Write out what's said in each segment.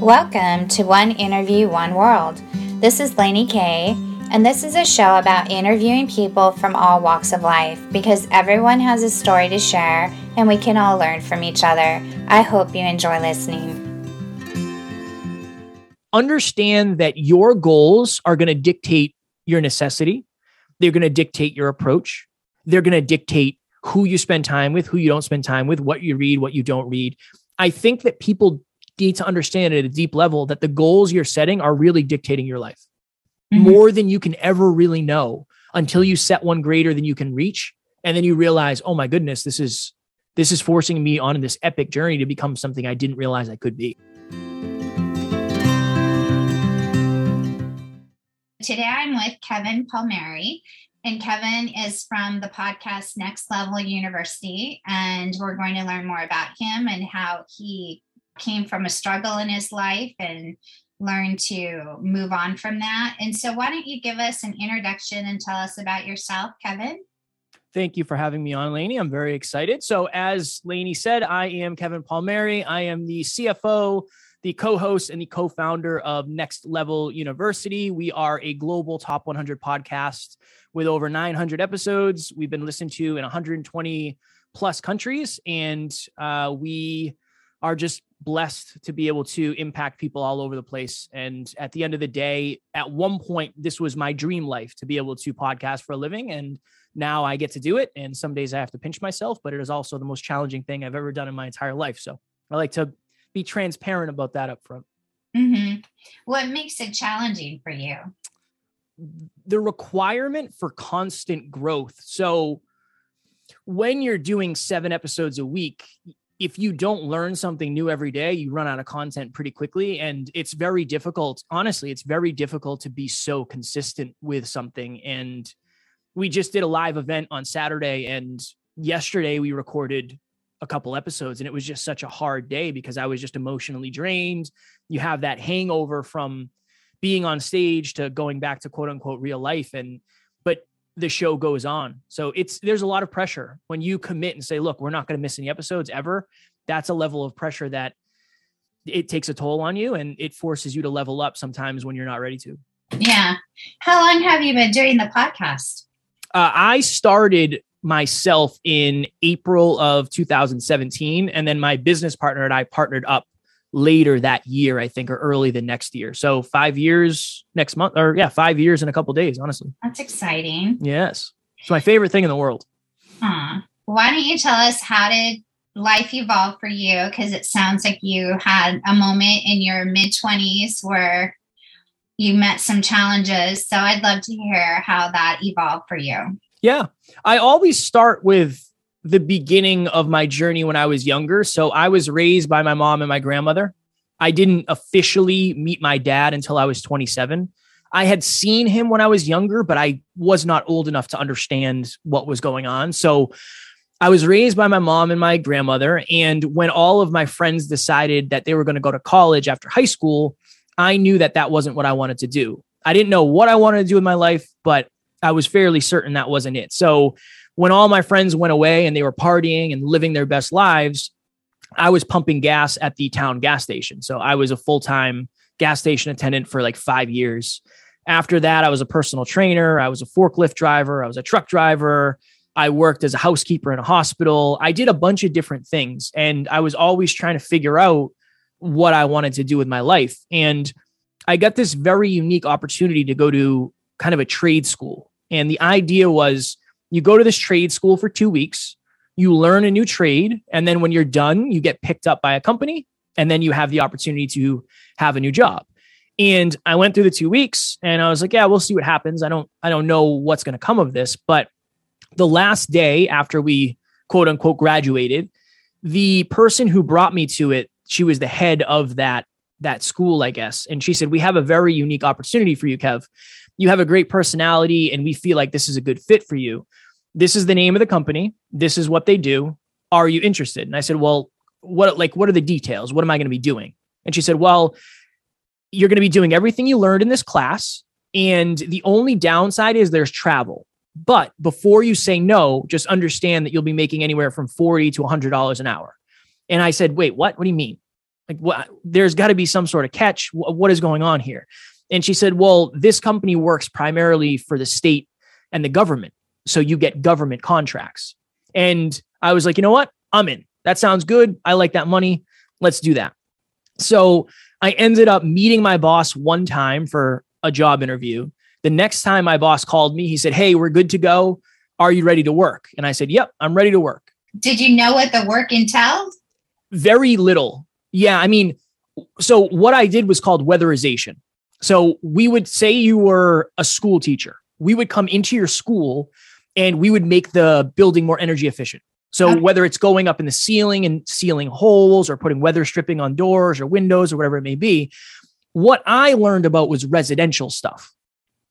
Welcome to One Interview, One World. This is Lainey Kay, and this is a show about interviewing people from all walks of life because everyone has a story to share and we can all learn from each other. I hope you enjoy listening. Understand that your goals are going to dictate your necessity, they're going to dictate your approach, they're going to dictate who you spend time with, who you don't spend time with, what you read, what you don't read. I think that people need to understand at a deep level that the goals you're setting are really dictating your life mm-hmm. more than you can ever really know until you set one greater than you can reach and then you realize oh my goodness this is this is forcing me on this epic journey to become something i didn't realize i could be today i'm with kevin palmieri and Kevin is from the podcast Next Level University. And we're going to learn more about him and how he came from a struggle in his life and learned to move on from that. And so, why don't you give us an introduction and tell us about yourself, Kevin? Thank you for having me on, Lainey. I'm very excited. So, as Lainey said, I am Kevin Palmieri. I am the CFO, the co host, and the co founder of Next Level University. We are a global top 100 podcast with over 900 episodes. We've been listened to in 120 plus countries, and uh, we are just blessed to be able to impact people all over the place. And at the end of the day, at one point, this was my dream life to be able to podcast for a living. And now I get to do it. And some days I have to pinch myself, but it is also the most challenging thing I've ever done in my entire life. So I like to be transparent about that up front. Mm-hmm. What makes it challenging for you? The requirement for constant growth. So when you're doing seven episodes a week, if you don't learn something new every day, you run out of content pretty quickly. And it's very difficult. Honestly, it's very difficult to be so consistent with something. And we just did a live event on Saturday, and yesterday we recorded a couple episodes, and it was just such a hard day because I was just emotionally drained. You have that hangover from being on stage to going back to quote unquote real life. And the show goes on. So it's there's a lot of pressure when you commit and say, look, we're not going to miss any episodes ever. That's a level of pressure that it takes a toll on you and it forces you to level up sometimes when you're not ready to. Yeah. How long have you been doing the podcast? Uh, I started myself in April of 2017, and then my business partner and I partnered up later that year, I think, or early the next year. So five years next month, or yeah, five years in a couple days, honestly. That's exciting. Yes. It's my favorite thing in the world. Huh. Why don't you tell us how did life evolve for you? Because it sounds like you had a moment in your mid 20s where you met some challenges. So I'd love to hear how that evolved for you. Yeah. I always start with the beginning of my journey when I was younger. So I was raised by my mom and my grandmother. I didn't officially meet my dad until I was 27. I had seen him when I was younger, but I was not old enough to understand what was going on. So I was raised by my mom and my grandmother. And when all of my friends decided that they were going to go to college after high school, I knew that that wasn't what I wanted to do. I didn't know what I wanted to do in my life, but I was fairly certain that wasn't it. So when all my friends went away and they were partying and living their best lives, I was pumping gas at the town gas station. So I was a full time gas station attendant for like five years. After that, I was a personal trainer. I was a forklift driver. I was a truck driver. I worked as a housekeeper in a hospital. I did a bunch of different things. And I was always trying to figure out what I wanted to do with my life. And I got this very unique opportunity to go to kind of a trade school. And the idea was you go to this trade school for two weeks, you learn a new trade, and then when you're done, you get picked up by a company, and then you have the opportunity to have a new job. And I went through the two weeks and I was like, yeah, we'll see what happens. I don't, I don't know what's going to come of this. But the last day after we quote unquote graduated, the person who brought me to it, she was the head of that that school, I guess. And she said, We have a very unique opportunity for you, Kev. You have a great personality, and we feel like this is a good fit for you this is the name of the company. This is what they do. Are you interested? And I said, well, what like what are the details? What am I going to be doing? And she said, well, you're going to be doing everything you learned in this class. And the only downside is there's travel. But before you say no, just understand that you'll be making anywhere from 40 to $100 an hour. And I said, wait, what? What do you mean? Like, what? There's got to be some sort of catch. what is going on here? And she said, Well, this company works primarily for the state and the government. So you get government contracts. And I was like, You know what? I'm in. That sounds good. I like that money. Let's do that. So I ended up meeting my boss one time for a job interview. The next time my boss called me, he said, Hey, we're good to go. Are you ready to work? And I said, Yep, I'm ready to work. Did you know what the work entailed? Very little. Yeah. I mean, so what I did was called weatherization. So we would say you were a school teacher. We would come into your school and we would make the building more energy efficient. So okay. whether it's going up in the ceiling and sealing holes or putting weather stripping on doors or windows or whatever it may be, what I learned about was residential stuff.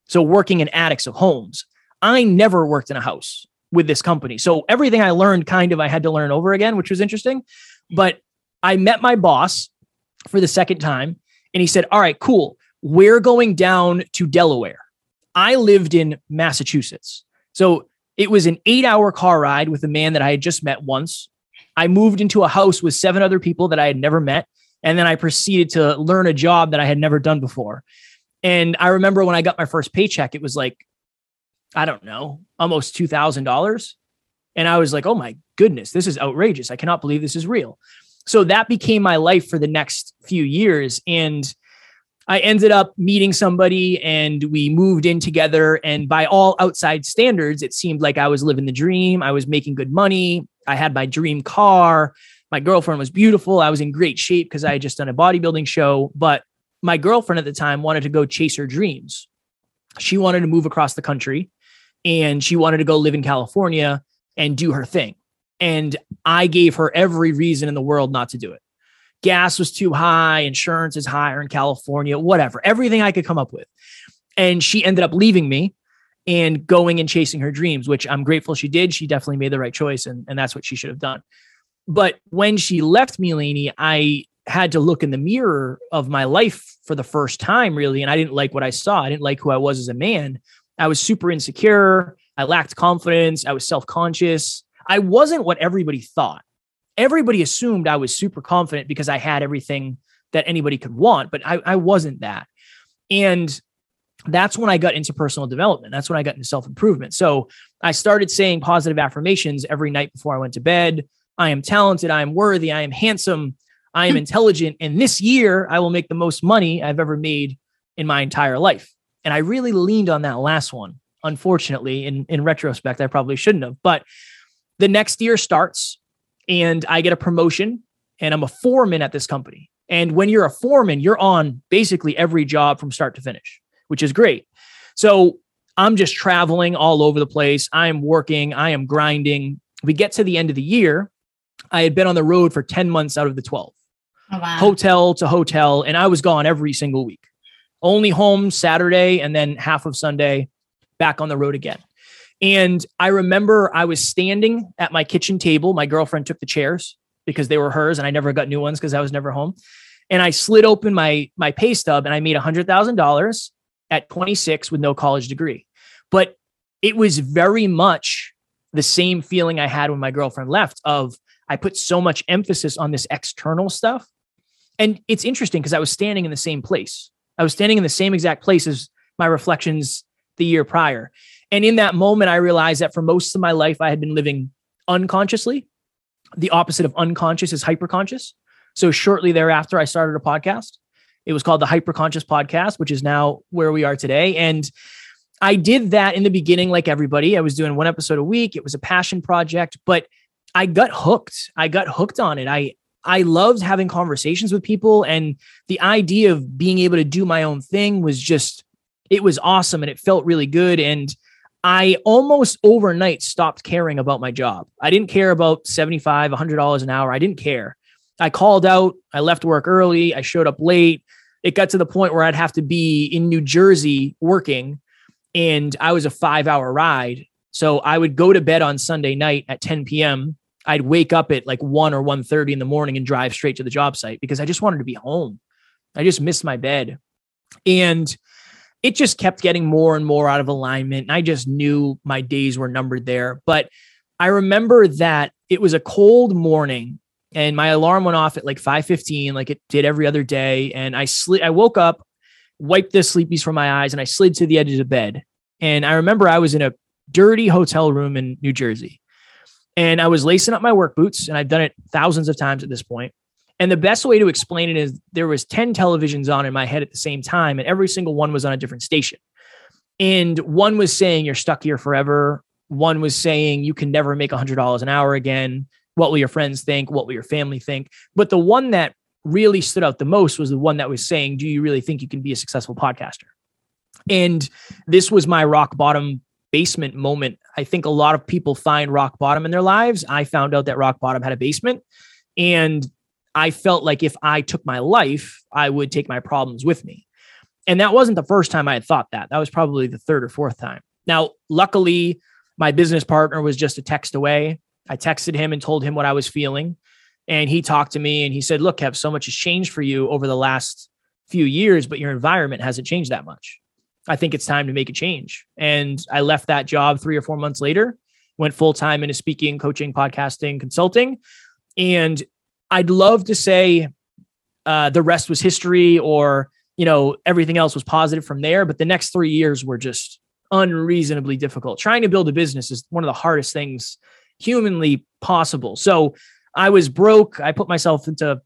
So working in attics of homes. I never worked in a house with this company. So everything I learned kind of I had to learn over again, which was interesting. But I met my boss for the second time and he said, "All right, cool. We're going down to Delaware." I lived in Massachusetts. So it was an eight hour car ride with a man that I had just met once. I moved into a house with seven other people that I had never met. And then I proceeded to learn a job that I had never done before. And I remember when I got my first paycheck, it was like, I don't know, almost $2,000. And I was like, oh my goodness, this is outrageous. I cannot believe this is real. So that became my life for the next few years. And I ended up meeting somebody and we moved in together. And by all outside standards, it seemed like I was living the dream. I was making good money. I had my dream car. My girlfriend was beautiful. I was in great shape because I had just done a bodybuilding show. But my girlfriend at the time wanted to go chase her dreams. She wanted to move across the country and she wanted to go live in California and do her thing. And I gave her every reason in the world not to do it gas was too high, insurance is higher in California, whatever, everything I could come up with. And she ended up leaving me and going and chasing her dreams, which I'm grateful she did. She definitely made the right choice, and, and that's what she should have done. But when she left me, Lainey, I had to look in the mirror of my life for the first time, really. And I didn't like what I saw. I didn't like who I was as a man. I was super insecure. I lacked confidence. I was self conscious. I wasn't what everybody thought everybody assumed I was super confident because I had everything that anybody could want, but I, I wasn't that. And that's when I got into personal development. That's when I got into self improvement. So I started saying positive affirmations every night before I went to bed. I am talented. I am worthy. I am handsome. I am hmm. intelligent. And this year, I will make the most money I've ever made in my entire life. And I really leaned on that last one. Unfortunately, in, in retrospect, I probably shouldn't have. But the next year starts and I get a promotion and I'm a foreman at this company. And when you're a foreman, you're on basically every job from start to finish, which is great. So I'm just traveling all over the place. I am working, I am grinding. We get to the end of the year. I had been on the road for 10 months out of the 12, oh, wow. hotel to hotel, and I was gone every single week. Only home Saturday and then half of Sunday, back on the road again. And I remember I was standing at my kitchen table. My girlfriend took the chairs because they were hers, and I never got new ones because I was never home. And I slid open my my pay stub, and I made hundred thousand dollars at 26 with no college degree. But it was very much the same feeling I had when my girlfriend left. Of I put so much emphasis on this external stuff, and it's interesting because I was standing in the same place. I was standing in the same exact place as my reflections the year prior. And in that moment, I realized that for most of my life, I had been living unconsciously. The opposite of unconscious is hyperconscious. So shortly thereafter, I started a podcast. It was called the Hyperconscious Podcast, which is now where we are today. And I did that in the beginning, like everybody. I was doing one episode a week. It was a passion project, but I got hooked. I got hooked on it. I I loved having conversations with people, and the idea of being able to do my own thing was just it was awesome, and it felt really good. And I almost overnight stopped caring about my job. I didn't care about 75, $100 an hour. I didn't care. I called out, I left work early, I showed up late. It got to the point where I'd have to be in New Jersey working and I was a 5-hour ride. So I would go to bed on Sunday night at 10 p.m. I'd wake up at like 1 or 1:30 in the morning and drive straight to the job site because I just wanted to be home. I just missed my bed. And it just kept getting more and more out of alignment. And I just knew my days were numbered there. But I remember that it was a cold morning and my alarm went off at like 5:15 like it did every other day and I slid I woke up wiped the sleepies from my eyes and I slid to the edge of the bed and I remember I was in a dirty hotel room in New Jersey and I was lacing up my work boots and I've done it thousands of times at this point and the best way to explain it is there was 10 televisions on in my head at the same time and every single one was on a different station and one was saying you're stuck here forever one was saying you can never make $100 an hour again what will your friends think? What will your family think? But the one that really stood out the most was the one that was saying, Do you really think you can be a successful podcaster? And this was my rock bottom basement moment. I think a lot of people find rock bottom in their lives. I found out that rock bottom had a basement. And I felt like if I took my life, I would take my problems with me. And that wasn't the first time I had thought that. That was probably the third or fourth time. Now, luckily, my business partner was just a text away. I texted him and told him what I was feeling. And he talked to me and he said, Look, Kev, so much has changed for you over the last few years, but your environment hasn't changed that much. I think it's time to make a change. And I left that job three or four months later, went full time into speaking, coaching, podcasting, consulting. And I'd love to say uh, the rest was history or, you know, everything else was positive from there. But the next three years were just unreasonably difficult. Trying to build a business is one of the hardest things humanly possible. So I was broke. I put myself into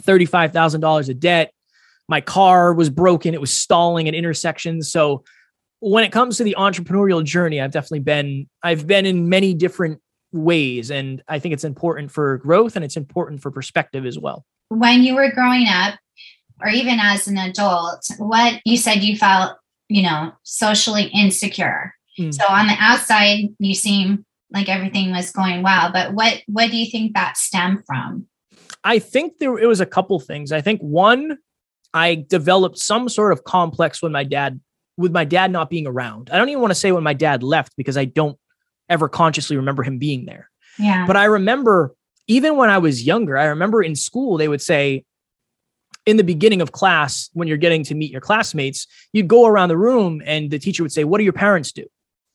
$35,000 of debt. My car was broken. It was stalling at intersections. So when it comes to the entrepreneurial journey, I've definitely been I've been in many different ways and I think it's important for growth and it's important for perspective as well. When you were growing up or even as an adult, what you said you felt, you know, socially insecure. Mm. So on the outside, you seem like everything was going well. But what what do you think that stemmed from? I think there it was a couple things. I think one, I developed some sort of complex when my dad with my dad not being around. I don't even want to say when my dad left because I don't ever consciously remember him being there. Yeah. But I remember even when I was younger, I remember in school they would say in the beginning of class when you're getting to meet your classmates, you'd go around the room and the teacher would say, "What do your parents do?"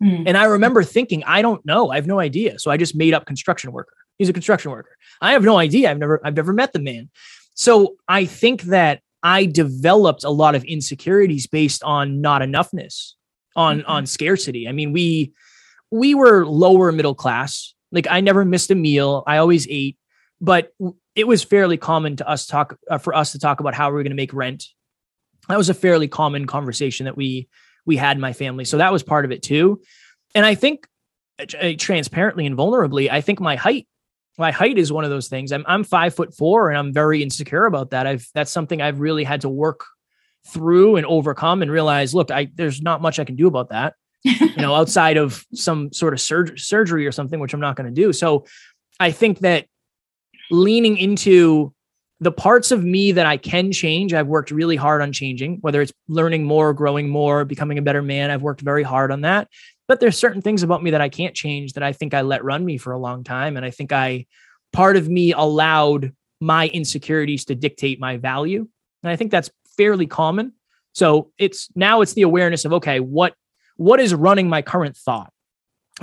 Mm. And I remember thinking, I don't know. I have no idea. So I just made up construction worker. He's a construction worker. I have no idea. I've never, I've never met the man. So I think that I developed a lot of insecurities based on not enoughness, on mm-hmm. on scarcity. I mean, we we were lower middle class. Like I never missed a meal. I always ate, but it was fairly common to us talk uh, for us to talk about how we are going to make rent. That was a fairly common conversation that we we had in my family. So that was part of it too. And I think uh, transparently and vulnerably, I think my height, my height is one of those things. I'm I'm five foot four and I'm very insecure about that. I've that's something I've really had to work through and overcome and realize, look, I there's not much I can do about that. you know, outside of some sort of surgery surgery or something, which I'm not going to do. So I think that leaning into the parts of me that I can change, I've worked really hard on changing, whether it's learning more, growing more, becoming a better man. I've worked very hard on that. But there's certain things about me that I can't change that I think I let run me for a long time. And I think I, part of me allowed my insecurities to dictate my value. And I think that's fairly common. So it's now it's the awareness of, okay, what, what is running my current thought?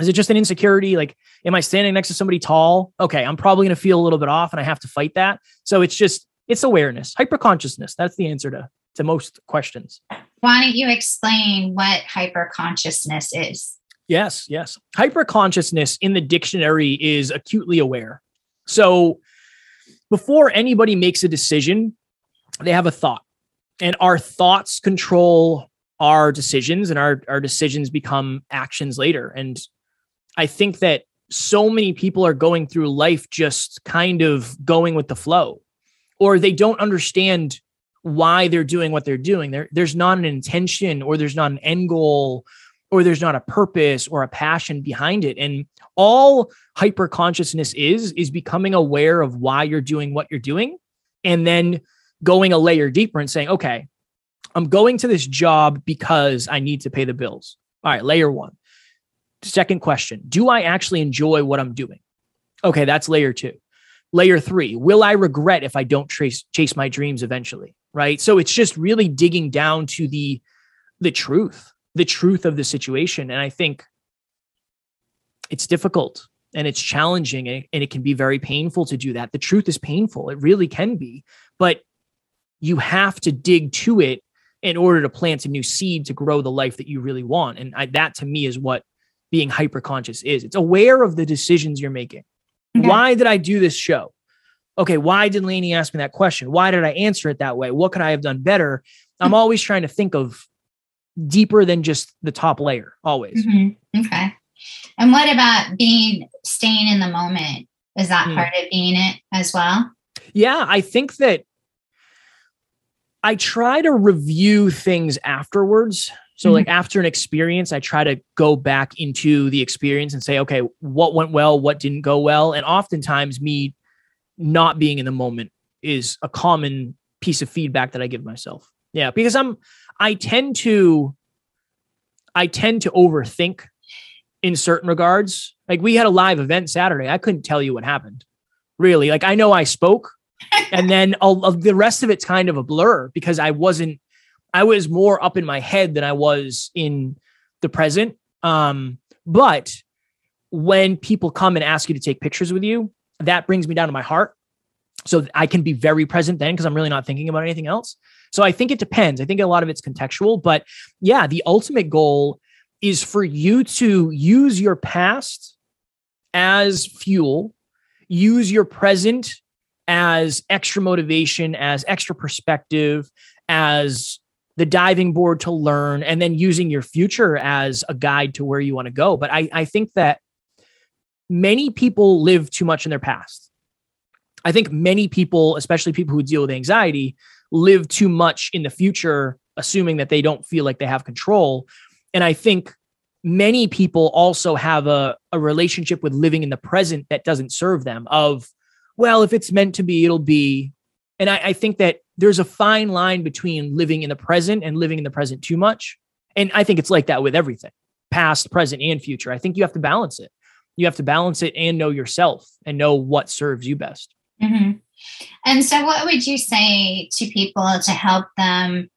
Is it just an insecurity? Like, am I standing next to somebody tall? Okay, I'm probably going to feel a little bit off and I have to fight that. So it's just, it's awareness, hyper consciousness. That's the answer to, to most questions. Why don't you explain what hyper consciousness is? Yes, yes. Hyper consciousness in the dictionary is acutely aware. So before anybody makes a decision, they have a thought. And our thoughts control our decisions, and our, our decisions become actions later. And I think that so many people are going through life just kind of going with the flow, or they don't understand why they're doing what they're doing. There, there's not an intention, or there's not an end goal, or there's not a purpose or a passion behind it. And all hyper consciousness is, is becoming aware of why you're doing what you're doing, and then going a layer deeper and saying, okay, I'm going to this job because I need to pay the bills. All right, layer one. Second question Do I actually enjoy what I'm doing? Okay, that's layer two. Layer three, will I regret if I don't trace, chase my dreams eventually? Right. So it's just really digging down to the the truth, the truth of the situation. And I think it's difficult. and it's challenging and it, and it can be very painful to do that. The truth is painful. It really can be, but you have to dig to it in order to plant a new seed to grow the life that you really want. And I, that to me is what being hyper conscious is. It's aware of the decisions you're making. Okay. Why did I do this show? Okay, why did Lainey ask me that question? Why did I answer it that way? What could I have done better? I'm always trying to think of deeper than just the top layer, always. Mm-hmm. Okay. And what about being staying in the moment? Is that mm. part of being it as well? Yeah, I think that I try to review things afterwards. So, mm-hmm. like after an experience, I try to go back into the experience and say, okay, what went well, what didn't go well. And oftentimes, me not being in the moment is a common piece of feedback that I give myself. Yeah, because I'm, I tend to, I tend to overthink in certain regards. Like we had a live event Saturday. I couldn't tell you what happened. Really. Like I know I spoke, and then of the rest of it's kind of a blur because I wasn't I was more up in my head than I was in the present. Um, but when people come and ask you to take pictures with you, that brings me down to my heart. So I can be very present then because I'm really not thinking about anything else. So I think it depends. I think a lot of it's contextual, but yeah, the ultimate goal is for you to use your past as fuel, use your present as extra motivation, as extra perspective, as the diving board to learn, and then using your future as a guide to where you want to go. But I, I think that many people live too much in their past. I think many people, especially people who deal with anxiety, live too much in the future, assuming that they don't feel like they have control. And I think many people also have a, a relationship with living in the present that doesn't serve them of well, if it's meant to be, it'll be. And I, I think that there's a fine line between living in the present and living in the present too much. And I think it's like that with everything past, present, and future. I think you have to balance it. You have to balance it and know yourself and know what serves you best. Mm-hmm. And so, what would you say to people to help them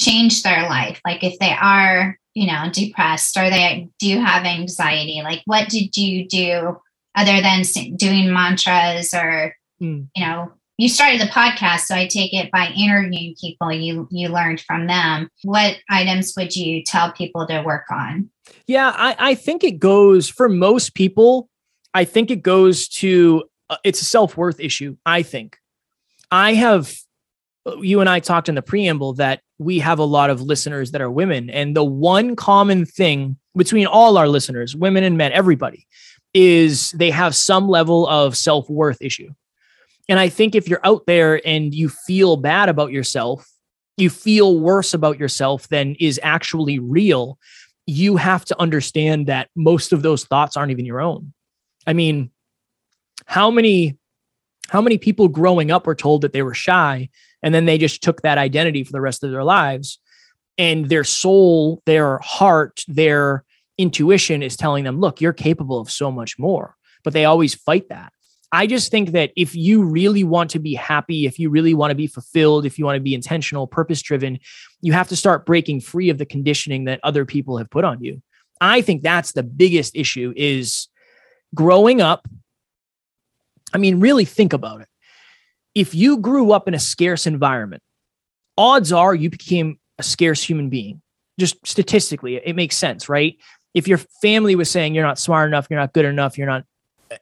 change their life? Like, if they are, you know, depressed or they do have anxiety, like, what did you do other than doing mantras or mm. you know you started the podcast so i take it by interviewing people you you learned from them. What items would you tell people to work on? Yeah i, I think it goes for most people i think it goes to uh, it's a self-worth issue i think. I have uh, you and i talked in the preamble that we have a lot of listeners that are women and the one common thing between all our listeners women and men everybody is they have some level of self worth issue. And I think if you're out there and you feel bad about yourself, you feel worse about yourself than is actually real, you have to understand that most of those thoughts aren't even your own. I mean, how many how many people growing up were told that they were shy and then they just took that identity for the rest of their lives and their soul, their heart, their intuition is telling them, look, you're capable of so much more. But they always fight that. I just think that if you really want to be happy, if you really want to be fulfilled, if you want to be intentional, purpose driven, you have to start breaking free of the conditioning that other people have put on you. I think that's the biggest issue is growing up. I mean, really think about it. If you grew up in a scarce environment, odds are you became a scarce human being. Just statistically, it makes sense, right? If your family was saying you're not smart enough, you're not good enough, you're not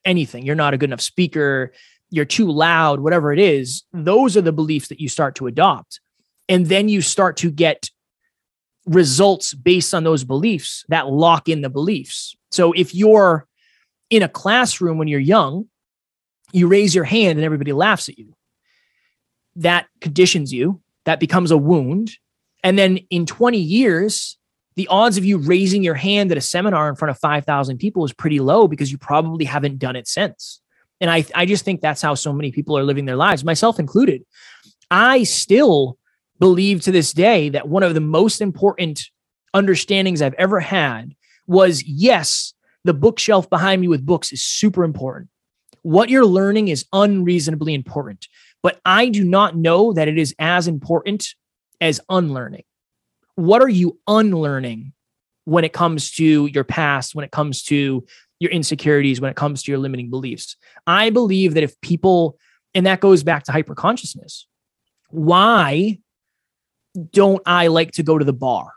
anything, you're not a good enough speaker, you're too loud, whatever it is, those are the beliefs that you start to adopt. And then you start to get results based on those beliefs that lock in the beliefs. So if you're in a classroom when you're young, you raise your hand and everybody laughs at you. That conditions you, that becomes a wound. And then in 20 years, the odds of you raising your hand at a seminar in front of 5,000 people is pretty low because you probably haven't done it since. And I, I just think that's how so many people are living their lives, myself included. I still believe to this day that one of the most important understandings I've ever had was yes, the bookshelf behind me with books is super important. What you're learning is unreasonably important, but I do not know that it is as important as unlearning what are you unlearning when it comes to your past, when it comes to your insecurities when it comes to your limiting beliefs. I believe that if people, and that goes back to hyper consciousness, why don't I like to go to the bar?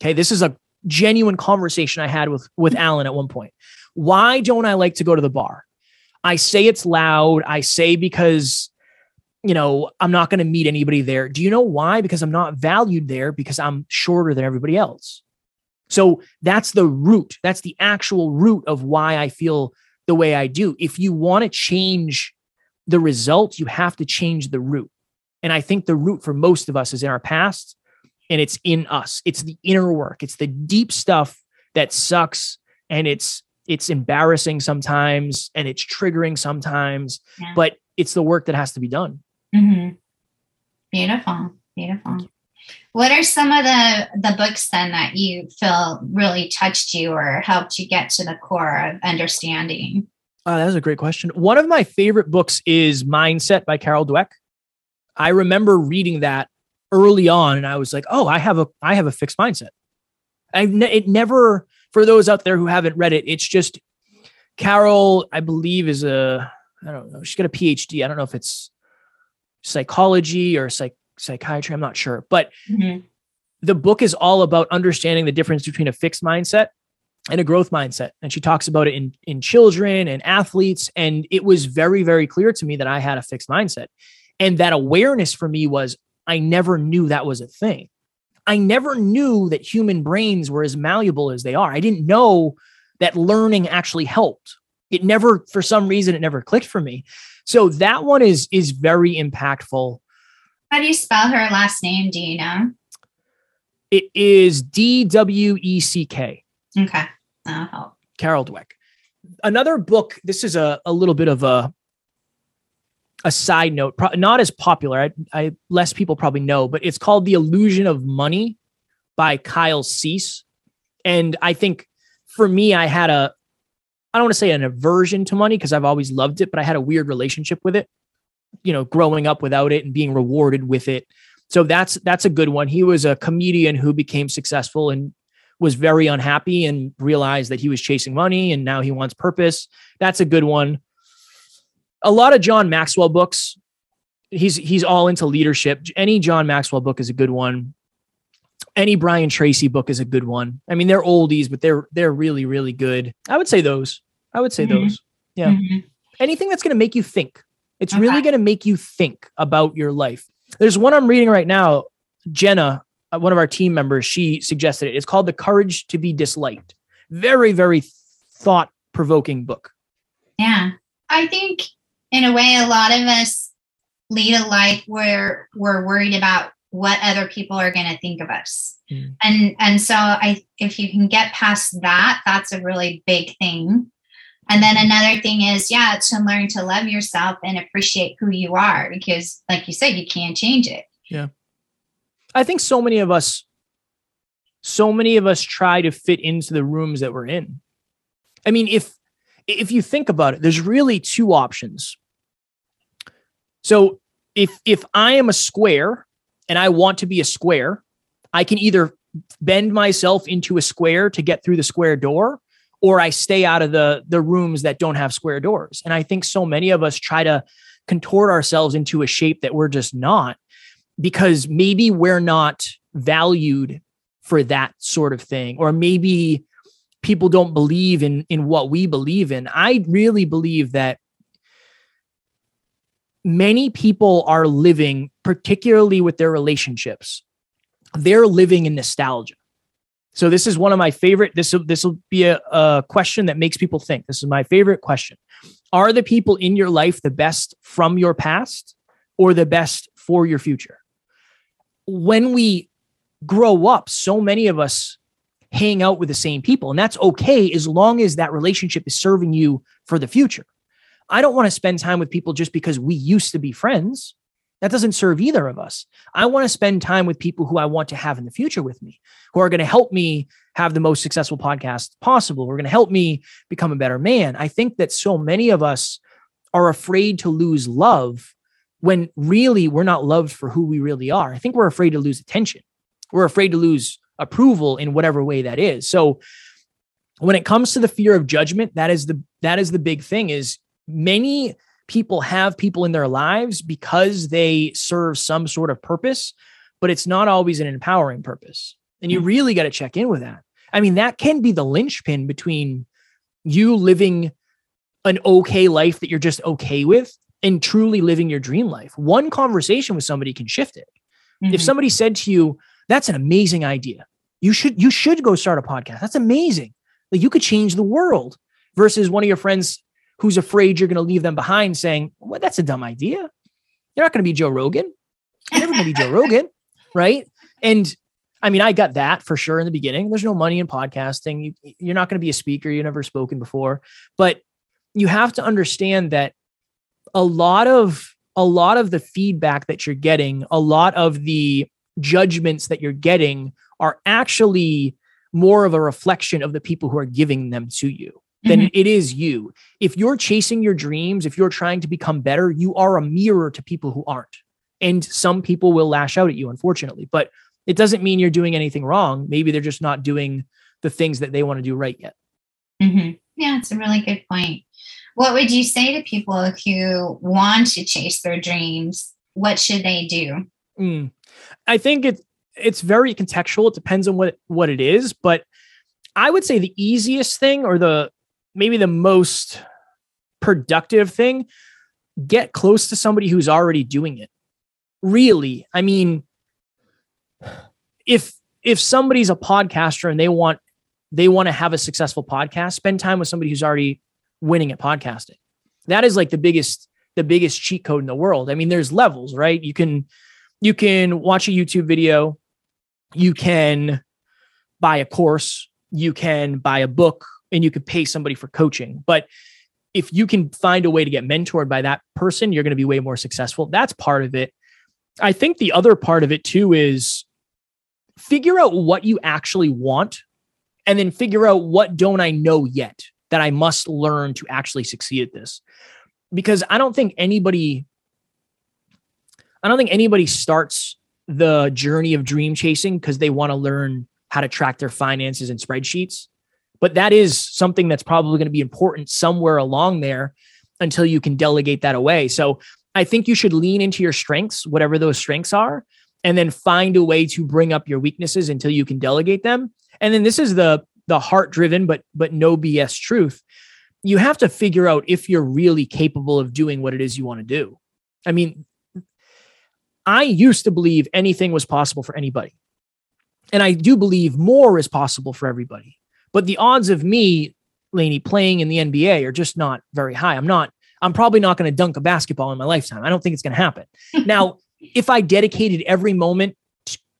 Okay, this is a genuine conversation I had with with Alan at one point. Why don't I like to go to the bar? I say it's loud. I say because you know, I'm not going to meet anybody there. Do you know why? Because I'm not valued there because I'm shorter than everybody else. So that's the root. That's the actual root of why I feel the way I do. If you want to change the result, you have to change the root. And I think the root for most of us is in our past and it's in us. It's the inner work. It's the deep stuff that sucks and it's it's embarrassing sometimes and it's triggering sometimes, yeah. but it's the work that has to be done. Mm-hmm. Beautiful. Beautiful. What are some of the the books then that you feel really touched you or helped you get to the core of understanding? Oh, that was a great question. One of my favorite books is Mindset by Carol Dweck. I remember reading that early on, and I was like, "Oh, I have a I have a fixed mindset." I ne- it never for those out there who haven't read it, it's just Carol. I believe is a I don't know. She's got a PhD. I don't know if it's psychology or psych psychiatry. I'm not sure, but mm-hmm. the book is all about understanding the difference between a fixed mindset and a growth mindset. And she talks about it in, in children and athletes. And it was very, very clear to me that I had a fixed mindset. And that awareness for me was I never knew that was a thing. I never knew that human brains were as malleable as they are. I didn't know that learning actually helped. It never, for some reason, it never clicked for me. So that one is is very impactful how do you spell her last name? Do you know? It is D W E C K. Okay. That'll help. Carol Dweck. Another book, this is a, a little bit of a a side note, pro- not as popular. I, I less people probably know, but it's called The Illusion of Money by Kyle Cease. And I think for me, I had a I don't want to say an aversion to money because I've always loved it, but I had a weird relationship with it you know, growing up without it and being rewarded with it. So that's that's a good one. He was a comedian who became successful and was very unhappy and realized that he was chasing money and now he wants purpose. That's a good one. A lot of John Maxwell books. He's he's all into leadership. Any John Maxwell book is a good one. Any Brian Tracy book is a good one. I mean, they're oldies, but they're they're really really good. I would say those. I would say mm-hmm. those. Yeah. Mm-hmm. Anything that's going to make you think. It's okay. really going to make you think about your life. There's one I'm reading right now. Jenna, uh, one of our team members, she suggested it. It's called The Courage to Be Disliked. Very, very thought provoking book. Yeah. I think in a way, a lot of us lead a life where we're worried about what other people are going to think of us. Mm. And and so I if you can get past that, that's a really big thing and then another thing is, yeah, to learn to love yourself and appreciate who you are because, like you said, you can't change it. Yeah. I think so many of us, so many of us try to fit into the rooms that we're in. I mean, if if you think about it, there's really two options. So if if I am a square and I want to be a square, I can either bend myself into a square to get through the square door, or I stay out of the the rooms that don't have square doors. And I think so many of us try to contort ourselves into a shape that we're just not because maybe we're not valued for that sort of thing or maybe people don't believe in in what we believe in. I really believe that many people are living particularly with their relationships. They're living in nostalgia. So this is one of my favorite. This will this will be a, a question that makes people think. This is my favorite question. Are the people in your life the best from your past or the best for your future? When we grow up, so many of us hang out with the same people, and that's okay as long as that relationship is serving you for the future. I don't want to spend time with people just because we used to be friends. That doesn't serve either of us. I want to spend time with people who I want to have in the future with me, who are going to help me have the most successful podcast possible. Who are going to help me become a better man. I think that so many of us are afraid to lose love when really we're not loved for who we really are. I think we're afraid to lose attention. We're afraid to lose approval in whatever way that is. So when it comes to the fear of judgment, that is the that is the big thing is many people have people in their lives because they serve some sort of purpose, but it's not always an empowering purpose. And you hmm. really got to check in with that. I mean, that can be the linchpin between you living an okay life that you're just okay with and truly living your dream life. One conversation with somebody can shift it. Mm-hmm. If somebody said to you, "That's an amazing idea. You should you should go start a podcast. That's amazing. Like you could change the world." Versus one of your friends who's afraid you're going to leave them behind saying, "Well, that's a dumb idea. You're not going to be Joe Rogan. You're never going to be Joe Rogan." Right? And I mean, I got that for sure in the beginning. There's no money in podcasting. You, you're not going to be a speaker. You've never spoken before, but you have to understand that a lot of a lot of the feedback that you're getting, a lot of the judgments that you're getting are actually more of a reflection of the people who are giving them to you than mm-hmm. it is you. If you're chasing your dreams, if you're trying to become better, you are a mirror to people who aren't. And some people will lash out at you, unfortunately. But it doesn't mean you're doing anything wrong. Maybe they're just not doing the things that they want to do right yet. Mm-hmm. Yeah, it's a really good point. What would you say to people who want to chase their dreams? What should they do? Mm. I think it it's very contextual. It depends on what what it is, but I would say the easiest thing or the maybe the most productive thing get close to somebody who's already doing it. Really, I mean if if somebody's a podcaster and they want they want to have a successful podcast, spend time with somebody who's already winning at podcasting. That is like the biggest the biggest cheat code in the world. I mean, there's levels, right? You can you can watch a YouTube video, you can buy a course, you can buy a book, and you could pay somebody for coaching. But if you can find a way to get mentored by that person, you're going to be way more successful. That's part of it. I think the other part of it too is figure out what you actually want and then figure out what don't I know yet that I must learn to actually succeed at this. Because I don't think anybody I don't think anybody starts the journey of dream chasing because they want to learn how to track their finances and spreadsheets. But that is something that's probably going to be important somewhere along there until you can delegate that away. So I think you should lean into your strengths, whatever those strengths are, and then find a way to bring up your weaknesses until you can delegate them. And then this is the the heart driven but but no BS truth. You have to figure out if you're really capable of doing what it is you want to do. I mean, I used to believe anything was possible for anybody. And I do believe more is possible for everybody. But the odds of me, Lainey, playing in the NBA are just not very high. I'm not, I'm probably not going to dunk a basketball in my lifetime. I don't think it's going to happen. now, if I dedicated every moment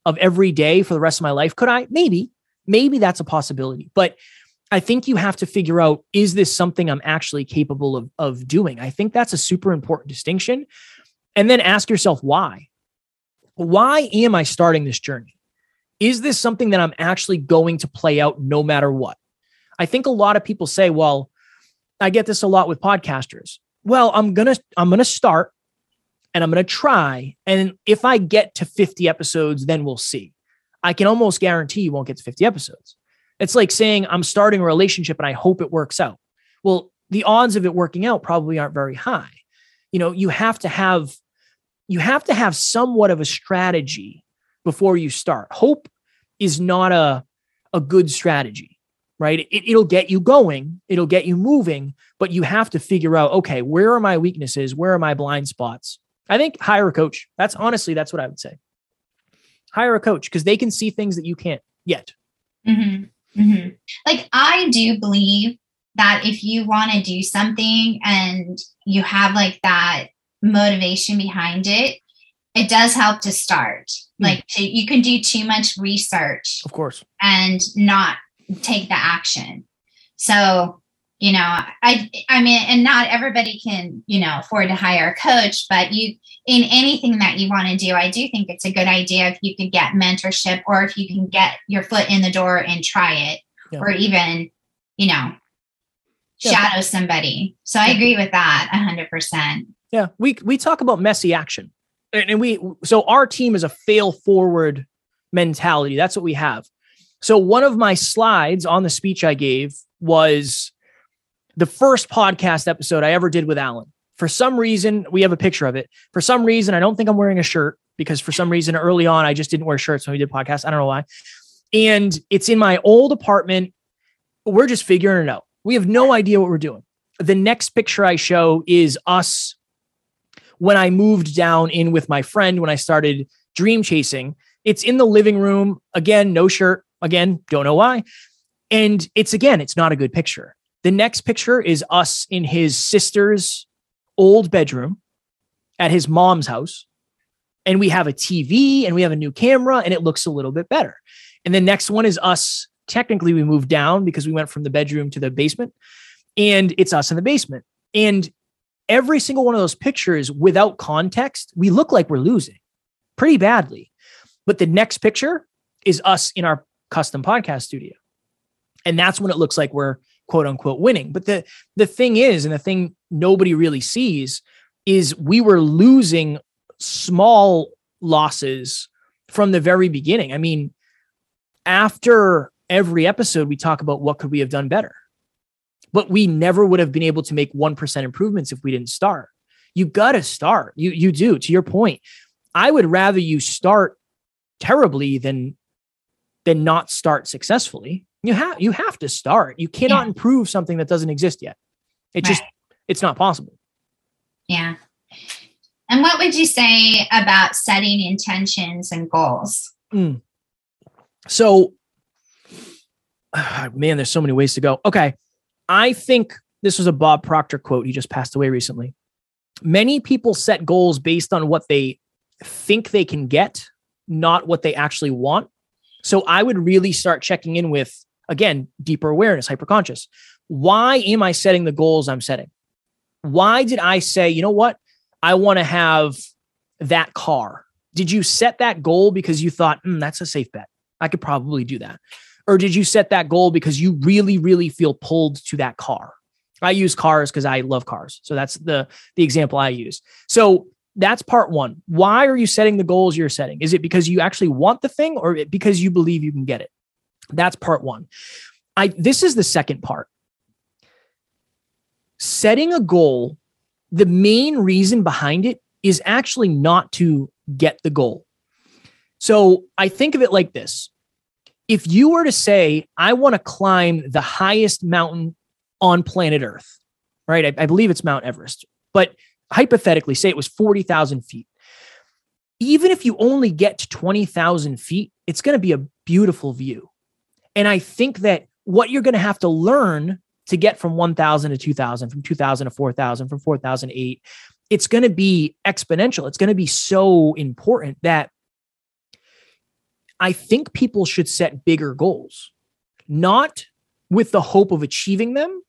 of every day for the rest of my life, could I? Maybe, maybe that's a possibility. But I think you have to figure out is this something I'm actually capable of, of doing? I think that's a super important distinction. And then ask yourself why. Why am I starting this journey? Is this something that I'm actually going to play out no matter what? I think a lot of people say, well, I get this a lot with podcasters. Well, I'm going to I'm going to start and I'm going to try and if I get to 50 episodes then we'll see. I can almost guarantee you won't get to 50 episodes. It's like saying I'm starting a relationship and I hope it works out. Well, the odds of it working out probably aren't very high. You know, you have to have you have to have somewhat of a strategy before you start. Hope is not a a good strategy, right? It, it'll get you going, it'll get you moving, but you have to figure out, okay, where are my weaknesses? Where are my blind spots? I think hire a coach. That's honestly, that's what I would say hire a coach because they can see things that you can't yet. Mm-hmm. Mm-hmm. Like, I do believe that if you want to do something and you have like that motivation behind it, it does help to start. Mm. Like, to, you can do too much research, of course, and not take the action. So, you know, I, I mean, and not everybody can, you know, afford to hire a coach, but you, in anything that you want to do, I do think it's a good idea if you could get mentorship or if you can get your foot in the door and try it, yeah. or even, you know, yeah. shadow somebody. So I agree with that hundred percent. Yeah. We, we talk about messy action and we, so our team is a fail forward mentality. That's what we have. So one of my slides on the speech I gave was the first podcast episode I ever did with Alan. For some reason, we have a picture of it. For some reason, I don't think I'm wearing a shirt because for some reason early on I just didn't wear shirts when we did podcasts. I don't know why. And it's in my old apartment. We're just figuring it out. We have no idea what we're doing. The next picture I show is us when I moved down in with my friend when I started dream chasing. It's in the living room. Again, no shirt. Again, don't know why. And it's again, it's not a good picture. The next picture is us in his sister's old bedroom at his mom's house. And we have a TV and we have a new camera and it looks a little bit better. And the next one is us. Technically, we moved down because we went from the bedroom to the basement, and it's us in the basement. And every single one of those pictures, without context, we look like we're losing pretty badly. But the next picture is us in our custom podcast studio. And that's when it looks like we're quote unquote winning. But the the thing is, and the thing nobody really sees is we were losing small losses from the very beginning. I mean, after every episode, we talk about what could we have done better. But we never would have been able to make 1% improvements if we didn't start. You got to start. You you do. To your point, I would rather you start terribly than than not start successfully. You have you have to start. You cannot yeah. improve something that doesn't exist yet. It right. just it's not possible. Yeah. And what would you say about setting intentions and goals? Mm. So, man, there's so many ways to go. Okay. I think this was a Bob Proctor quote. He just passed away recently. Many people set goals based on what they think they can get, not what they actually want. So I would really start checking in with, again, deeper awareness, hyperconscious. Why am I setting the goals I'm setting? Why did I say, you know what? I want to have that car. Did you set that goal because you thought, mm, that's a safe bet? I could probably do that. Or did you set that goal because you really, really feel pulled to that car? I use cars because I love cars. So that's the the example I use. So that's part one. Why are you setting the goals you're setting? Is it because you actually want the thing or because you believe you can get it? That's part one. I this is the second part. Setting a goal, the main reason behind it is actually not to get the goal. So I think of it like this. If you were to say, I want to climb the highest mountain on planet Earth, right? I, I believe it's Mount Everest, but hypothetically, say it was 40,000 feet. Even if you only get to 20,000 feet, it's going to be a beautiful view. And I think that what you're going to have to learn to get from 1,000 to 2,000, from 2,000 to 4,000, from 4,000 to 8, it's going to be exponential. It's going to be so important that I think people should set bigger goals, not with the hope of achieving them,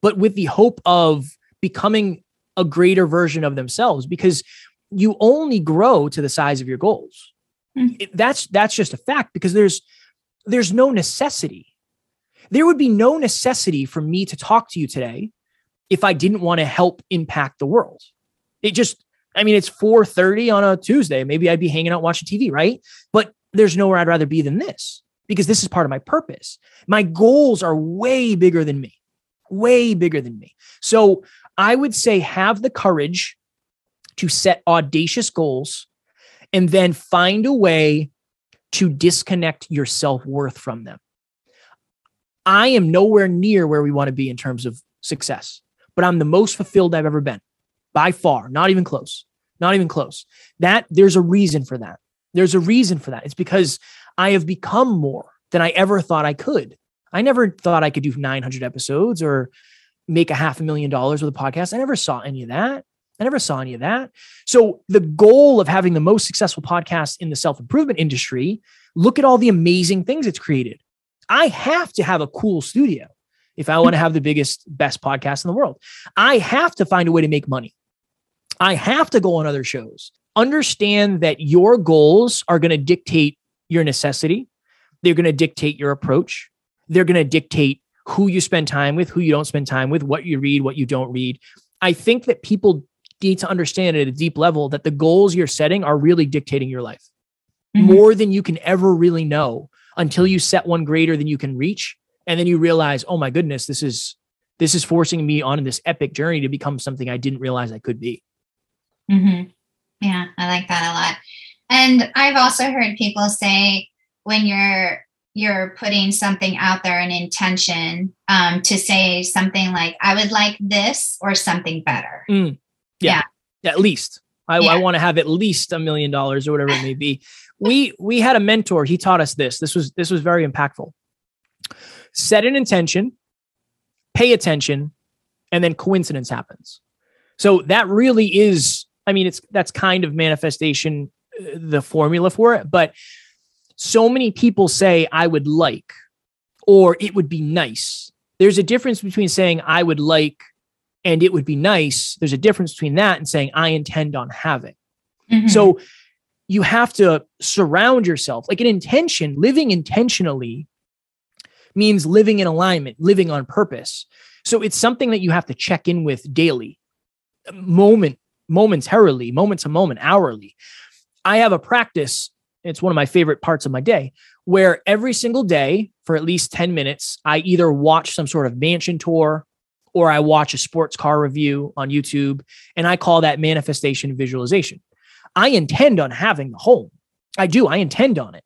but with the hope of becoming a greater version of themselves because you only grow to the size of your goals. Mm-hmm. It, that's that's just a fact because there's there's no necessity. There would be no necessity for me to talk to you today if I didn't want to help impact the world. It just I mean it's 4:30 on a Tuesday. Maybe I'd be hanging out watching TV, right? But there's nowhere I'd rather be than this because this is part of my purpose. My goals are way bigger than me, way bigger than me. So I would say have the courage to set audacious goals and then find a way to disconnect your self worth from them. I am nowhere near where we want to be in terms of success, but I'm the most fulfilled I've ever been by far, not even close, not even close. That there's a reason for that. There's a reason for that. It's because I have become more than I ever thought I could. I never thought I could do 900 episodes or make a half a million dollars with a podcast. I never saw any of that. I never saw any of that. So, the goal of having the most successful podcast in the self improvement industry, look at all the amazing things it's created. I have to have a cool studio if I want to have the biggest, best podcast in the world. I have to find a way to make money. I have to go on other shows understand that your goals are going to dictate your necessity. They're going to dictate your approach. They're going to dictate who you spend time with, who you don't spend time with, what you read, what you don't read. I think that people need to understand at a deep level that the goals you're setting are really dictating your life mm-hmm. more than you can ever really know until you set one greater than you can reach. And then you realize, oh my goodness, this is this is forcing me on this epic journey to become something I didn't realize I could be. Mm-hmm. Yeah, I like that a lot. And I've also heard people say when you're you're putting something out there an intention um, to say something like i would like this or something better mm, yeah. yeah. at least i, yeah. I want to have at least a million dollars or whatever it may be we we had a mentor he taught us this this was this was very impactful set an intention pay attention and then coincidence happens so that really is i mean it's that's kind of manifestation uh, the formula for it but so many people say I would like or it would be nice. There's a difference between saying I would like and it would be nice. There's a difference between that and saying I intend on having. Mm-hmm. So you have to surround yourself like an intention, living intentionally means living in alignment, living on purpose. So it's something that you have to check in with daily, moment, momentarily, moment to moment, hourly. I have a practice it's one of my favorite parts of my day where every single day for at least 10 minutes, I either watch some sort of mansion tour or I watch a sports car review on YouTube. And I call that manifestation visualization. I intend on having the home. I do. I intend on it.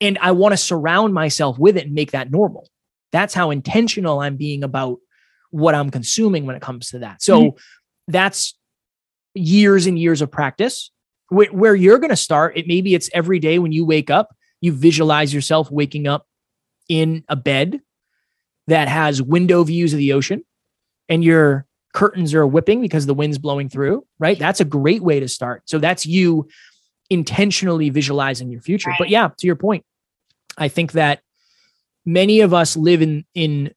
And I want to surround myself with it and make that normal. That's how intentional I'm being about what I'm consuming when it comes to that. So mm-hmm. that's years and years of practice. Where, where you're going to start it maybe it's every day when you wake up you visualize yourself waking up in a bed that has window views of the ocean and your curtains are whipping because the wind's blowing through right? That's a great way to start. So that's you intentionally visualizing your future. Right. but yeah to your point i think that many of us live in in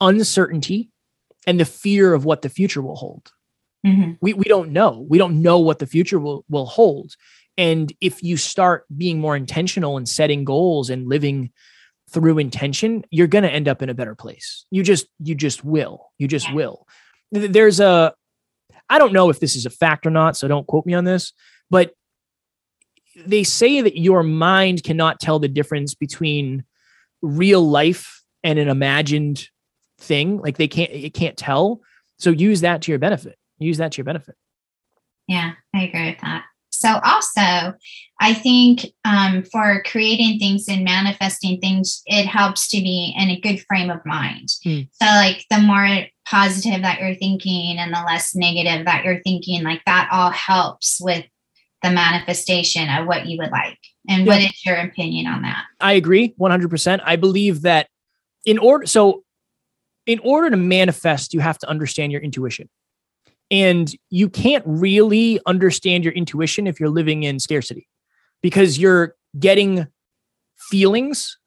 uncertainty and the fear of what the future will hold Mm-hmm. We we don't know. We don't know what the future will will hold. And if you start being more intentional and setting goals and living through intention, you're going to end up in a better place. You just you just will. You just yeah. will. There's a I don't know if this is a fact or not, so don't quote me on this, but they say that your mind cannot tell the difference between real life and an imagined thing. Like they can't it can't tell. So use that to your benefit use that to your benefit. Yeah, I agree with that. So, also, I think um, for creating things and manifesting things, it helps to be in a good frame of mind. Mm. So, like, the more positive that you're thinking and the less negative that you're thinking, like, that all helps with the manifestation of what you would like. And yeah. what is your opinion on that? I agree 100%. I believe that in order, so in order to manifest, you have to understand your intuition. And you can't really understand your intuition if you're living in scarcity because you're getting feelings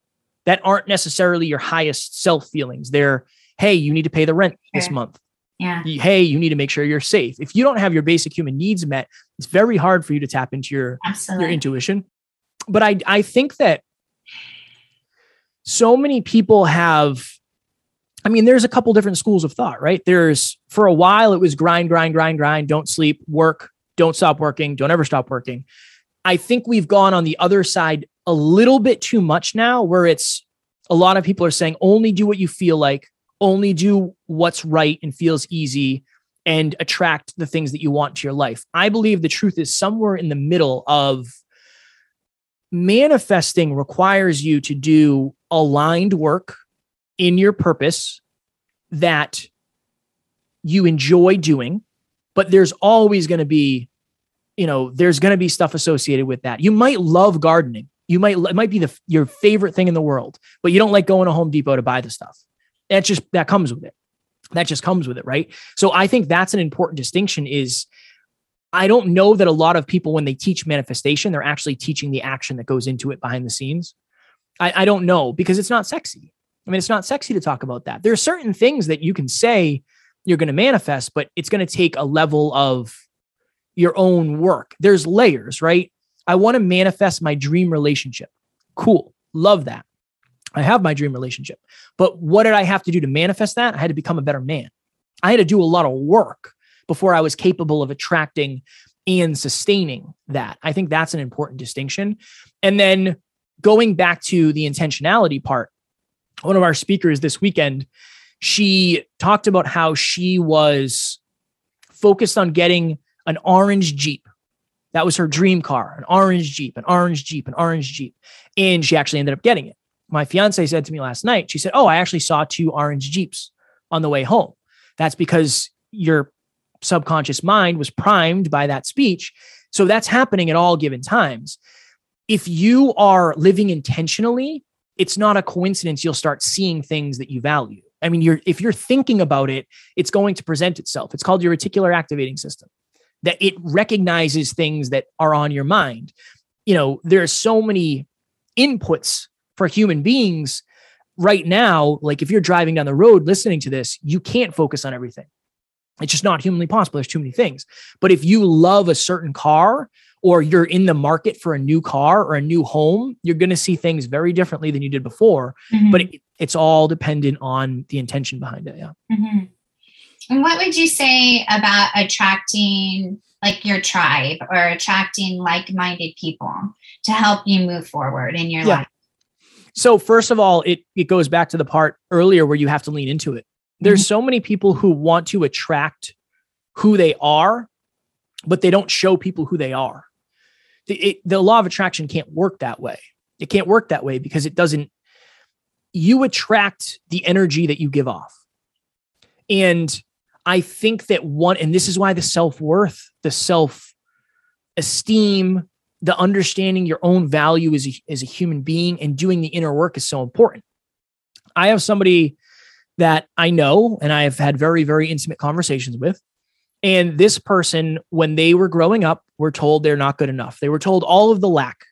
that aren't necessarily your highest self feelings. They're, hey, you need to pay the rent this month. Yeah. Hey, you need to make sure you're safe. If you don't have your basic human needs met, it's very hard for you to tap into your, your intuition. But I, I think that so many people have I mean, there's a couple different schools of thought, right? There's for a while it was grind, grind, grind, grind, don't sleep, work, don't stop working, don't ever stop working. I think we've gone on the other side a little bit too much now, where it's a lot of people are saying only do what you feel like, only do what's right and feels easy, and attract the things that you want to your life. I believe the truth is somewhere in the middle of manifesting requires you to do aligned work in your purpose that you enjoy doing, but there's always going to be, you know, there's going to be stuff associated with that. You might love gardening. You might it might be the your favorite thing in the world, but you don't like going to Home Depot to buy the stuff. That just that comes with it. That just comes with it, right? So I think that's an important distinction is I don't know that a lot of people when they teach manifestation, they're actually teaching the action that goes into it behind the scenes. I, I don't know because it's not sexy. I mean, it's not sexy to talk about that. There are certain things that you can say you're going to manifest, but it's going to take a level of your own work. There's layers, right? I want to manifest my dream relationship. Cool. Love that. I have my dream relationship. But what did I have to do to manifest that? I had to become a better man. I had to do a lot of work before I was capable of attracting and sustaining that. I think that's an important distinction. And then going back to the intentionality part, one of our speakers this weekend, she talked about how she was focused on getting an orange Jeep. That was her dream car, an orange Jeep, an orange Jeep, an orange Jeep. And she actually ended up getting it. My fiance said to me last night, she said, Oh, I actually saw two orange Jeeps on the way home. That's because your subconscious mind was primed by that speech. So that's happening at all given times. If you are living intentionally, it's not a coincidence you'll start seeing things that you value. I mean, you're if you're thinking about it, it's going to present itself. It's called your reticular activating system. That it recognizes things that are on your mind. You know, there are so many inputs for human beings right now. Like if you're driving down the road listening to this, you can't focus on everything. It's just not humanly possible. There's too many things. But if you love a certain car or you're in the market for a new car or a new home, you're going to see things very differently than you did before. Mm-hmm. But it, it's all dependent on the intention behind it. Yeah. Mm-hmm. And what would you say about attracting like your tribe or attracting like-minded people to help you move forward in your yeah. life? So first of all, it it goes back to the part earlier where you have to lean into it. There's mm-hmm. so many people who want to attract who they are, but they don't show people who they are the, it, the law of attraction can't work that way. It can't work that way because it doesn't, you attract the energy that you give off. And I think that one, and this is why the self worth, the self esteem, the understanding your own value as a, as a human being and doing the inner work is so important. I have somebody that I know and I have had very, very intimate conversations with and this person, when they were growing up, were told they're not good enough. They were told all of the lack.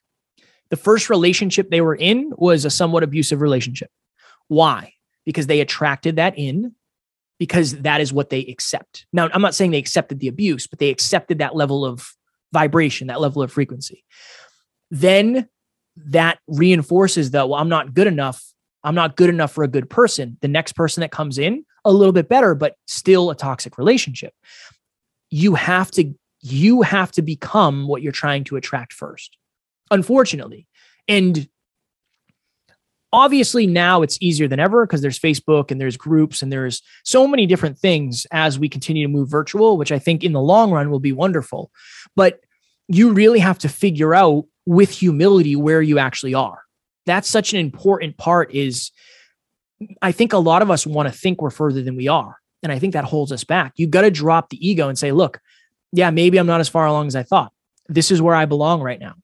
The first relationship they were in was a somewhat abusive relationship. Why? Because they attracted that in because that is what they accept. Now, I'm not saying they accepted the abuse, but they accepted that level of vibration, that level of frequency. Then that reinforces that, well, I'm not good enough. I'm not good enough for a good person. The next person that comes in, a little bit better, but still a toxic relationship you have to you have to become what you're trying to attract first unfortunately. And obviously now it's easier than ever because there's facebook and there's groups and there's so many different things as we continue to move virtual which i think in the long run will be wonderful. But you really have to figure out with humility where you actually are. That's such an important part is i think a lot of us want to think we're further than we are and I think that holds us back. You've got to drop the ego and say, look, yeah, maybe I'm not as far along as I thought. This is where I belong right now.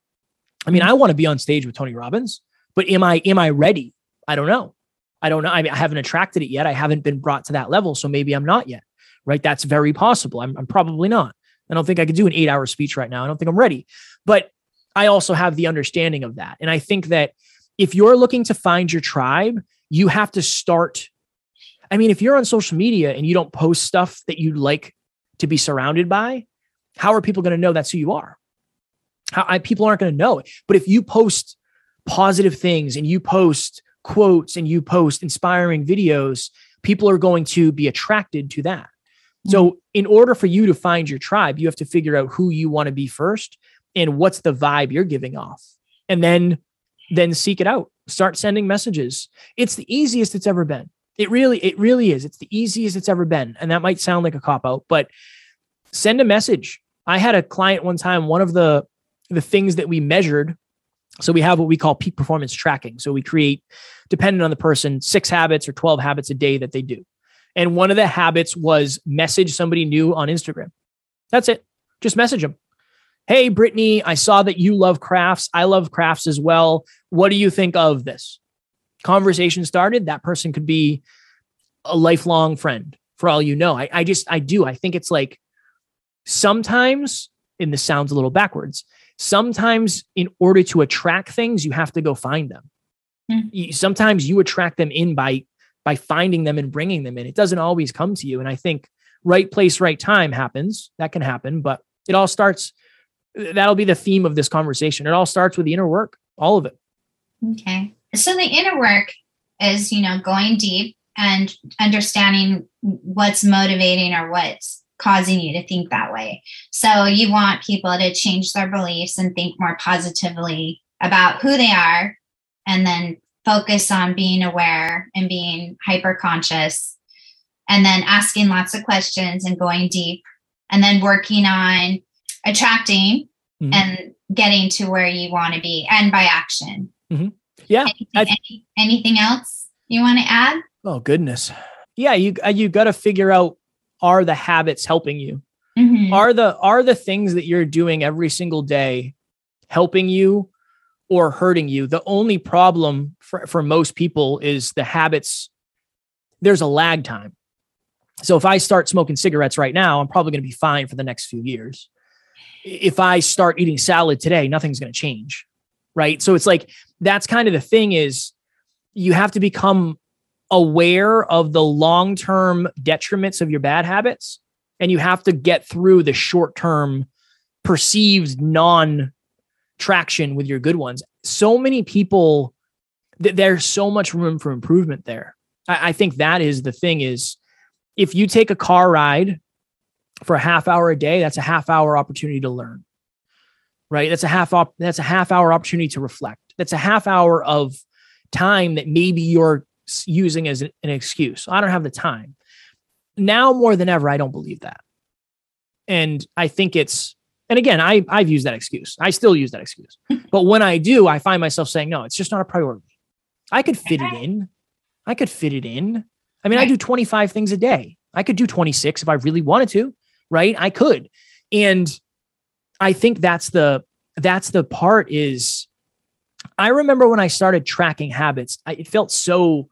I mean, I want to be on stage with Tony Robbins, but am I am I ready? I don't know. I don't know. I, mean, I haven't attracted it yet. I haven't been brought to that level, so maybe I'm not yet. Right? That's very possible. I'm, I'm probably not. I don't think I could do an eight hour speech right now. I don't think I'm ready. But I also have the understanding of that. And I think that if you're looking to find your tribe, you have to start I mean, if you're on social media and you don't post stuff that you'd like to be surrounded by, how are people going to know that's who you are? How I, people aren't going to know. But if you post positive things and you post quotes and you post inspiring videos, people are going to be attracted to that. Mm-hmm. So, in order for you to find your tribe, you have to figure out who you want to be first and what's the vibe you're giving off. And then then seek it out. Start sending messages. It's the easiest it's ever been. It really, it really is. It's the easiest it's ever been. And that might sound like a cop out, but send a message. I had a client one time, one of the the things that we measured. So we have what we call peak performance tracking. So we create, depending on the person, six habits or 12 habits a day that they do. And one of the habits was message somebody new on Instagram. That's it. Just message them. Hey, Brittany, I saw that you love crafts. I love crafts as well. What do you think of this? Conversation started, that person could be a lifelong friend for all you know. I, I just, I do. I think it's like sometimes, and this sounds a little backwards, sometimes in order to attract things, you have to go find them. Mm. Sometimes you attract them in by by finding them and bringing them in. It doesn't always come to you. And I think right place, right time happens. That can happen, but it all starts. That'll be the theme of this conversation. It all starts with the inner work, all of it. Okay. So the inner work is, you know, going deep and understanding what's motivating or what's causing you to think that way. So you want people to change their beliefs and think more positively about who they are and then focus on being aware and being hyper conscious and then asking lots of questions and going deep and then working on attracting mm-hmm. and getting to where you want to be and by action. Mm-hmm. Yeah. Anything, any, anything else you want to add? Oh goodness. Yeah, you uh, you got to figure out are the habits helping you? Mm-hmm. Are the are the things that you're doing every single day helping you or hurting you? The only problem for, for most people is the habits there's a lag time. So if I start smoking cigarettes right now, I'm probably going to be fine for the next few years. If I start eating salad today, nothing's going to change. Right? So it's like that's kind of the thing is you have to become aware of the long-term detriments of your bad habits and you have to get through the short-term perceived non traction with your good ones. So many people th- there's so much room for improvement there. I, I think that is the thing is if you take a car ride for a half hour a day, that's a half hour opportunity to learn. Right? That's a half op- that's a half hour opportunity to reflect. That's a half hour of time that maybe you're using as an, excuse. I don't have the time. Now more than ever, I don't believe that. And I think it's and again, I I've used that excuse. I still use that excuse. but when I do, I find myself saying, no, it's just not a priority. I could fit it in. I could fit it in. I mean. I do 25 things a day. I could do 26 if I really wanted to, right? I could. And I think that's the that's the part is I remember when I started tracking habits, I, it felt so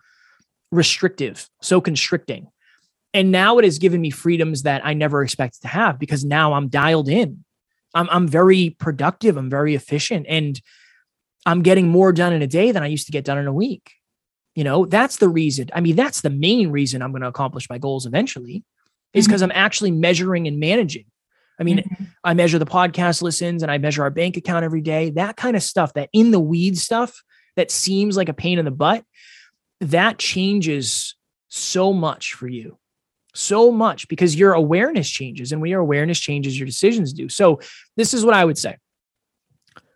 restrictive, so constricting. And now it has given me freedoms that I never expected to have because now I'm dialed in. I'm, I'm very productive. I'm very efficient. And I'm getting more done in a day than I used to get done in a week. You know, that's the reason. I mean, that's the main reason I'm going to accomplish my goals eventually is because mm-hmm. I'm actually measuring and managing. I mean, mm-hmm. I measure the podcast listens and I measure our bank account every day. That kind of stuff, that in the weeds stuff that seems like a pain in the butt, that changes so much for you. So much because your awareness changes. And when your awareness changes, your decisions do. So, this is what I would say.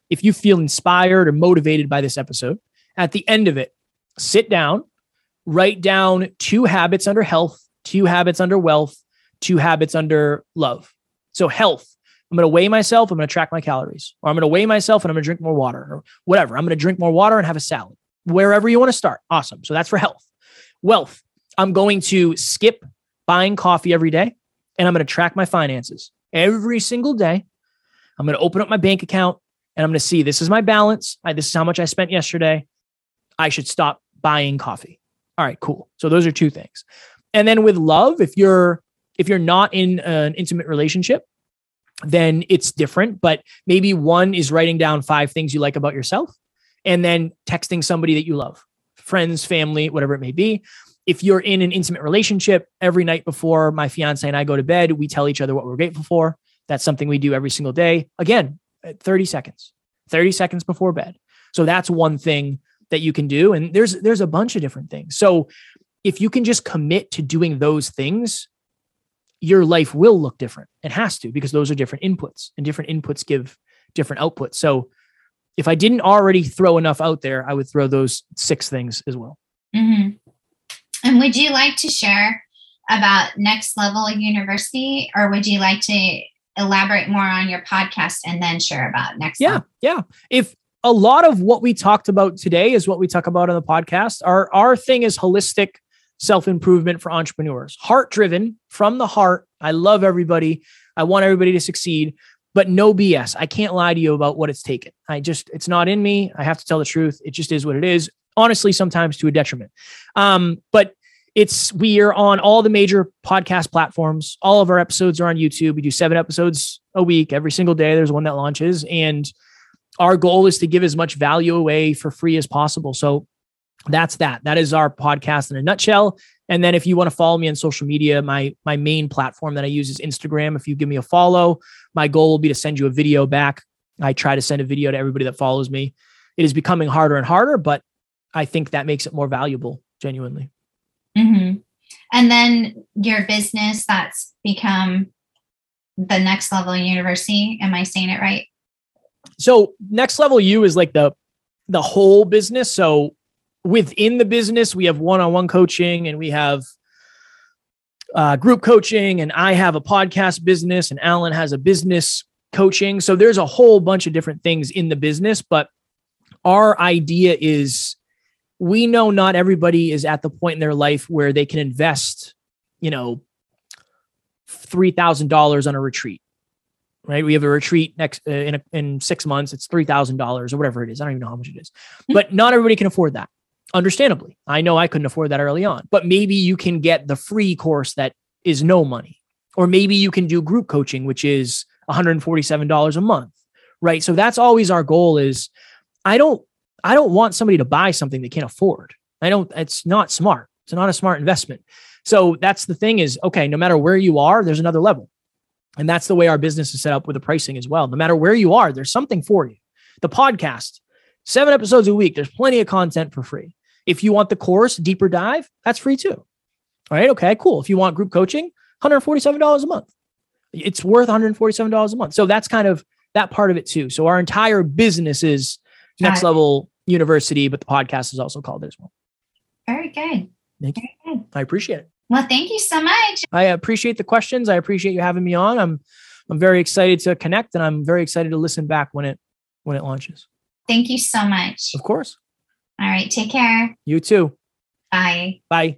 If you feel inspired or motivated by this episode, at the end of it, sit down, write down two habits under health, two habits under wealth, two habits under love. So, health, I'm going to weigh myself, I'm going to track my calories, or I'm going to weigh myself and I'm going to drink more water, or whatever. I'm going to drink more water and have a salad, wherever you want to start. Awesome. So, that's for health. Wealth, I'm going to skip buying coffee every day and I'm going to track my finances every single day. I'm going to open up my bank account and I'm going to see this is my balance. I, this is how much I spent yesterday. I should stop buying coffee. All right, cool. So those are two things. And then with love, if you're if you're not in an intimate relationship, then it's different, but maybe one is writing down five things you like about yourself and then texting somebody that you love, friends, family, whatever it may be. If you're in an intimate relationship, every night before my fiance and I go to bed, we tell each other what we're grateful for. That's something we do every single day. Again, 30 seconds, 30 seconds before bed. So that's one thing that you can do and there's there's a bunch of different things so if you can just commit to doing those things your life will look different it has to because those are different inputs and different inputs give different outputs so if i didn't already throw enough out there i would throw those six things as well mm-hmm. and would you like to share about next level university or would you like to elaborate more on your podcast and then share about next yeah level? yeah if a lot of what we talked about today is what we talk about on the podcast. Our our thing is holistic self-improvement for entrepreneurs. Heart-driven from the heart. I love everybody. I want everybody to succeed, but no BS. I can't lie to you about what it's taken. I just it's not in me. I have to tell the truth. It just is what it is. Honestly, sometimes to a detriment. Um, but it's we are on all the major podcast platforms. All of our episodes are on YouTube. We do seven episodes a week every single day. There's one that launches and our goal is to give as much value away for free as possible. So that's that. That is our podcast in a nutshell. And then if you want to follow me on social media, my my main platform that I use is Instagram. If you give me a follow, my goal will be to send you a video back. I try to send a video to everybody that follows me. It is becoming harder and harder, but I think that makes it more valuable, genuinely. Mm-hmm. And then your business that's become the next level university. Am I saying it right? So next level U is like the the whole business. So within the business, we have one on one coaching and we have uh, group coaching, and I have a podcast business, and Alan has a business coaching. So there's a whole bunch of different things in the business, but our idea is we know not everybody is at the point in their life where they can invest, you know, $3,000 on a retreat. Right? We have a retreat next uh, in a, in 6 months, it's $3,000 or whatever it is. I don't even know how much it is. But not everybody can afford that. Understandably. I know I couldn't afford that early on. But maybe you can get the free course that is no money. Or maybe you can do group coaching which is $147 a month. Right? So that's always our goal is I don't I don't want somebody to buy something they can't afford. I don't it's not smart. It's not a smart investment. So that's the thing is okay, no matter where you are, there's another level. And that's the way our business is set up with the pricing as well. No matter where you are, there's something for you. The podcast, seven episodes a week, there's plenty of content for free. If you want the course, deeper dive, that's free too. All right. Okay, cool. If you want group coaching, $147 a month. It's worth $147 a month. So that's kind of that part of it too. So our entire business is next level university, but the podcast is also called it as well. Very good. Thank you. Good. I appreciate it. Well, thank you so much. I appreciate the questions. I appreciate you having me on. I'm I'm very excited to connect and I'm very excited to listen back when it when it launches. Thank you so much. Of course. All right. Take care. You too. Bye. Bye.